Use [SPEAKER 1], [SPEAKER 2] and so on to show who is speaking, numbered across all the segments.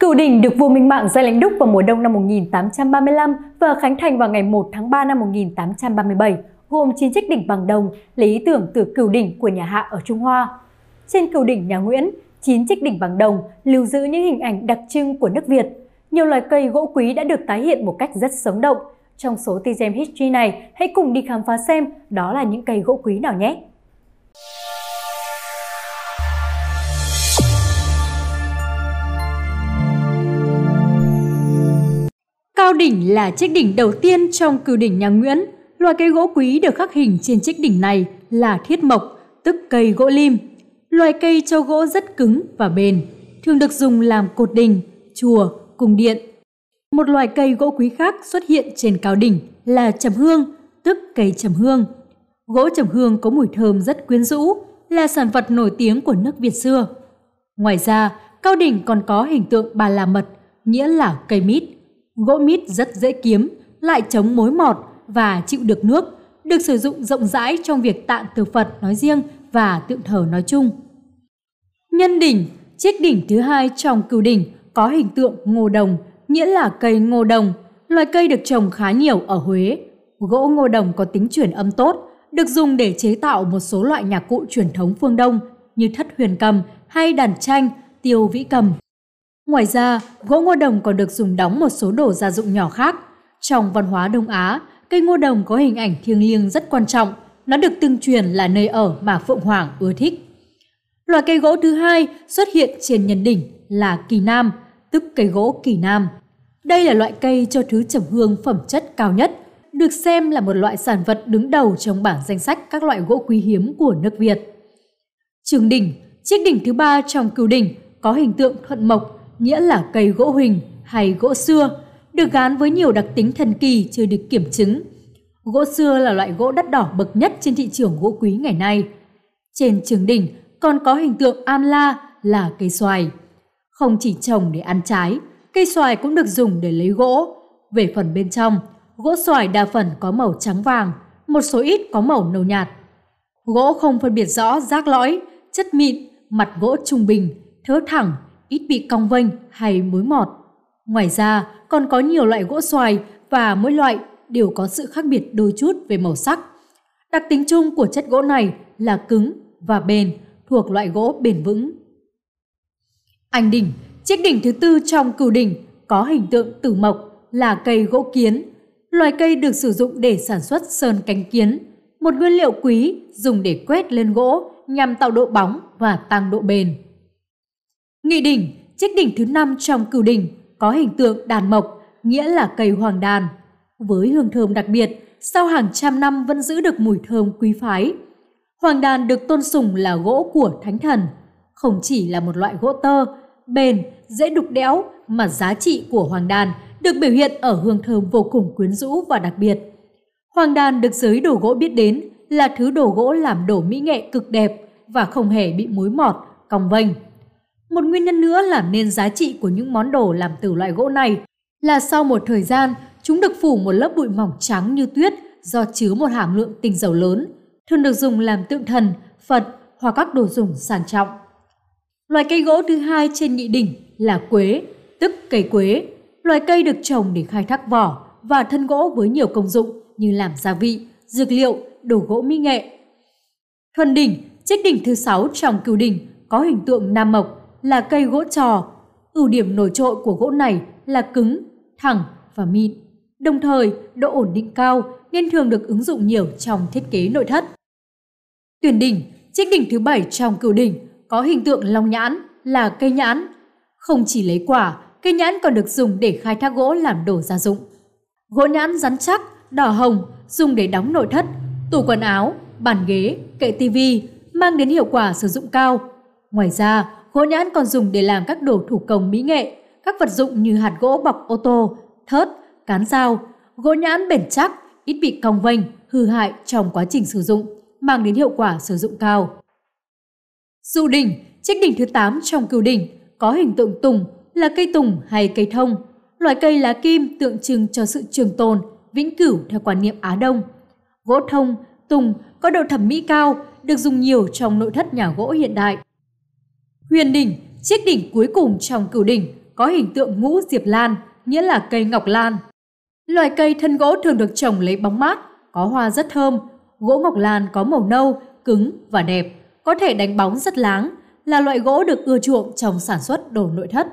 [SPEAKER 1] Cửu đỉnh được vua Minh Mạng ra lãnh đúc vào mùa đông năm 1835 và khánh thành vào ngày 1 tháng 3 năm 1837, gồm 9 chiếc đỉnh bằng đồng, lấy ý tưởng từ cửu đỉnh của nhà Hạ ở Trung Hoa. Trên cửu đỉnh nhà Nguyễn, 9 chiếc đỉnh bằng đồng lưu giữ những hình ảnh đặc trưng của nước Việt. Nhiều loài cây gỗ quý đã được tái hiện một cách rất sống động. Trong số TGM History này, hãy cùng đi khám phá xem đó là những cây gỗ quý nào nhé! Cao đỉnh là chiếc đỉnh đầu tiên trong cửu đỉnh nhà Nguyễn. Loại cây gỗ quý được khắc hình trên chiếc đỉnh này là thiết mộc, tức cây gỗ lim. Loài cây cho gỗ rất cứng và bền, thường được dùng làm cột đình, chùa, cung điện. Một loài cây gỗ quý khác xuất hiện trên cao đỉnh là trầm hương, tức cây trầm hương. Gỗ trầm hương có mùi thơm rất quyến rũ, là sản vật nổi tiếng của nước Việt xưa. Ngoài ra, cao đỉnh còn có hình tượng bà la mật, nghĩa là cây mít. Gỗ mít rất dễ kiếm, lại chống mối mọt và chịu được nước, được sử dụng rộng rãi trong việc tạng từ Phật nói riêng và tượng thờ nói chung. Nhân đỉnh, chiếc đỉnh thứ hai trong cửu đỉnh có hình tượng ngô đồng, nghĩa là cây ngô đồng, loài cây được trồng khá nhiều ở Huế. Gỗ ngô đồng có tính chuyển âm tốt, được dùng để chế tạo một số loại nhạc cụ truyền thống phương Đông như thất huyền cầm hay đàn tranh, tiêu vĩ cầm. Ngoài ra, gỗ ngô đồng còn được dùng đóng một số đồ gia dụng nhỏ khác. Trong văn hóa Đông Á, cây ngô đồng có hình ảnh thiêng liêng rất quan trọng. Nó được tương truyền là nơi ở mà Phượng Hoàng ưa thích. Loại cây gỗ thứ hai xuất hiện trên nhân đỉnh là kỳ nam, tức cây gỗ kỳ nam. Đây là loại cây cho thứ trầm hương phẩm chất cao nhất, được xem là một loại sản vật đứng đầu trong bảng danh sách các loại gỗ quý hiếm của nước Việt. Trường đỉnh, chiếc đỉnh thứ ba trong cửu đỉnh có hình tượng thuận mộc, nghĩa là cây gỗ huỳnh hay gỗ xưa, được gán với nhiều đặc tính thần kỳ chưa được kiểm chứng. Gỗ xưa là loại gỗ đắt đỏ bậc nhất trên thị trường gỗ quý ngày nay. Trên trường đỉnh còn có hình tượng an la là cây xoài. Không chỉ trồng để ăn trái, cây xoài cũng được dùng để lấy gỗ. Về phần bên trong, gỗ xoài đa phần có màu trắng vàng, một số ít có màu nâu nhạt. Gỗ không phân biệt rõ rác lõi, chất mịn, mặt gỗ trung bình, thớ thẳng ít bị cong vênh hay mối mọt. Ngoài ra, còn có nhiều loại gỗ xoài và mỗi loại đều có sự khác biệt đôi chút về màu sắc. Đặc tính chung của chất gỗ này là cứng và bền, thuộc loại gỗ bền vững. Anh đỉnh, chiếc đỉnh thứ tư trong cửu đỉnh có hình tượng tử mộc là cây gỗ kiến. Loài cây được sử dụng để sản xuất sơn cánh kiến, một nguyên liệu quý dùng để quét lên gỗ nhằm tạo độ bóng và tăng độ bền. Nghị đỉnh, chiếc đỉnh thứ năm trong cửu đỉnh, có hình tượng đàn mộc, nghĩa là cây hoàng đàn. Với hương thơm đặc biệt, sau hàng trăm năm vẫn giữ được mùi thơm quý phái. Hoàng đàn được tôn sùng là gỗ của thánh thần, không chỉ là một loại gỗ tơ, bền, dễ đục đẽo mà giá trị của hoàng đàn được biểu hiện ở hương thơm vô cùng quyến rũ và đặc biệt. Hoàng đàn được giới đồ gỗ biết đến là thứ đồ gỗ làm đồ mỹ nghệ cực đẹp và không hề bị mối mọt, cong vênh. Một nguyên nhân nữa làm nên giá trị của những món đồ làm từ loại gỗ này là sau một thời gian, chúng được phủ một lớp bụi mỏng trắng như tuyết do chứa một hàm lượng tinh dầu lớn, thường được dùng làm tượng thần, Phật hoặc các đồ dùng sang trọng. Loài cây gỗ thứ hai trên nhị đỉnh là quế, tức cây quế. Loài cây được trồng để khai thác vỏ và thân gỗ với nhiều công dụng như làm gia vị, dược liệu, đồ gỗ mỹ nghệ. Thuần đỉnh, chiếc đỉnh thứ sáu trong cửu đỉnh có hình tượng nam mộc là cây gỗ trò. Ưu điểm nổi trội của gỗ này là cứng, thẳng và mịn. Đồng thời, độ ổn định cao nên thường được ứng dụng nhiều trong thiết kế nội thất. Tuyển đỉnh, chiếc đỉnh thứ bảy trong cửu đỉnh, có hình tượng long nhãn là cây nhãn. Không chỉ lấy quả, cây nhãn còn được dùng để khai thác gỗ làm đồ gia dụng. Gỗ nhãn rắn chắc, đỏ hồng, dùng để đóng nội thất, tủ quần áo, bàn ghế, kệ tivi, mang đến hiệu quả sử dụng cao. Ngoài ra, Gỗ nhãn còn dùng để làm các đồ thủ công mỹ nghệ, các vật dụng như hạt gỗ bọc ô tô, thớt, cán dao. Gỗ nhãn bền chắc, ít bị cong vênh, hư hại trong quá trình sử dụng, mang đến hiệu quả sử dụng cao. Dụ đỉnh, chiếc đỉnh thứ 8 trong cửu đỉnh, có hình tượng tùng là cây tùng hay cây thông, loại cây lá kim tượng trưng cho sự trường tồn, vĩnh cửu theo quan niệm Á Đông. Gỗ thông, tùng có độ thẩm mỹ cao, được dùng nhiều trong nội thất nhà gỗ hiện đại. Huyền đỉnh, chiếc đỉnh cuối cùng trong cửu đỉnh, có hình tượng ngũ diệp lan, nghĩa là cây ngọc lan. Loài cây thân gỗ thường được trồng lấy bóng mát, có hoa rất thơm. Gỗ ngọc lan có màu nâu, cứng và đẹp, có thể đánh bóng rất láng, là loại gỗ được ưa chuộng trong sản xuất đồ nội thất.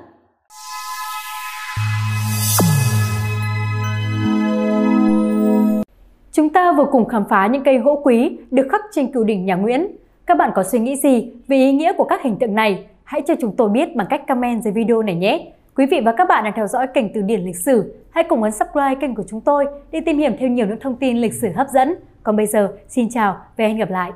[SPEAKER 1] Chúng ta vừa cùng khám phá những cây gỗ quý được khắc trên cửu đỉnh nhà Nguyễn. Các bạn có suy nghĩ gì về ý nghĩa của các hình tượng này? Hãy cho chúng tôi biết bằng cách comment dưới video này nhé! Quý vị và các bạn đang theo dõi kênh từ điển lịch sử. Hãy cùng ấn subscribe kênh của chúng tôi để tìm hiểu thêm nhiều những thông tin lịch sử hấp dẫn. Còn bây giờ, xin chào và hẹn gặp lại!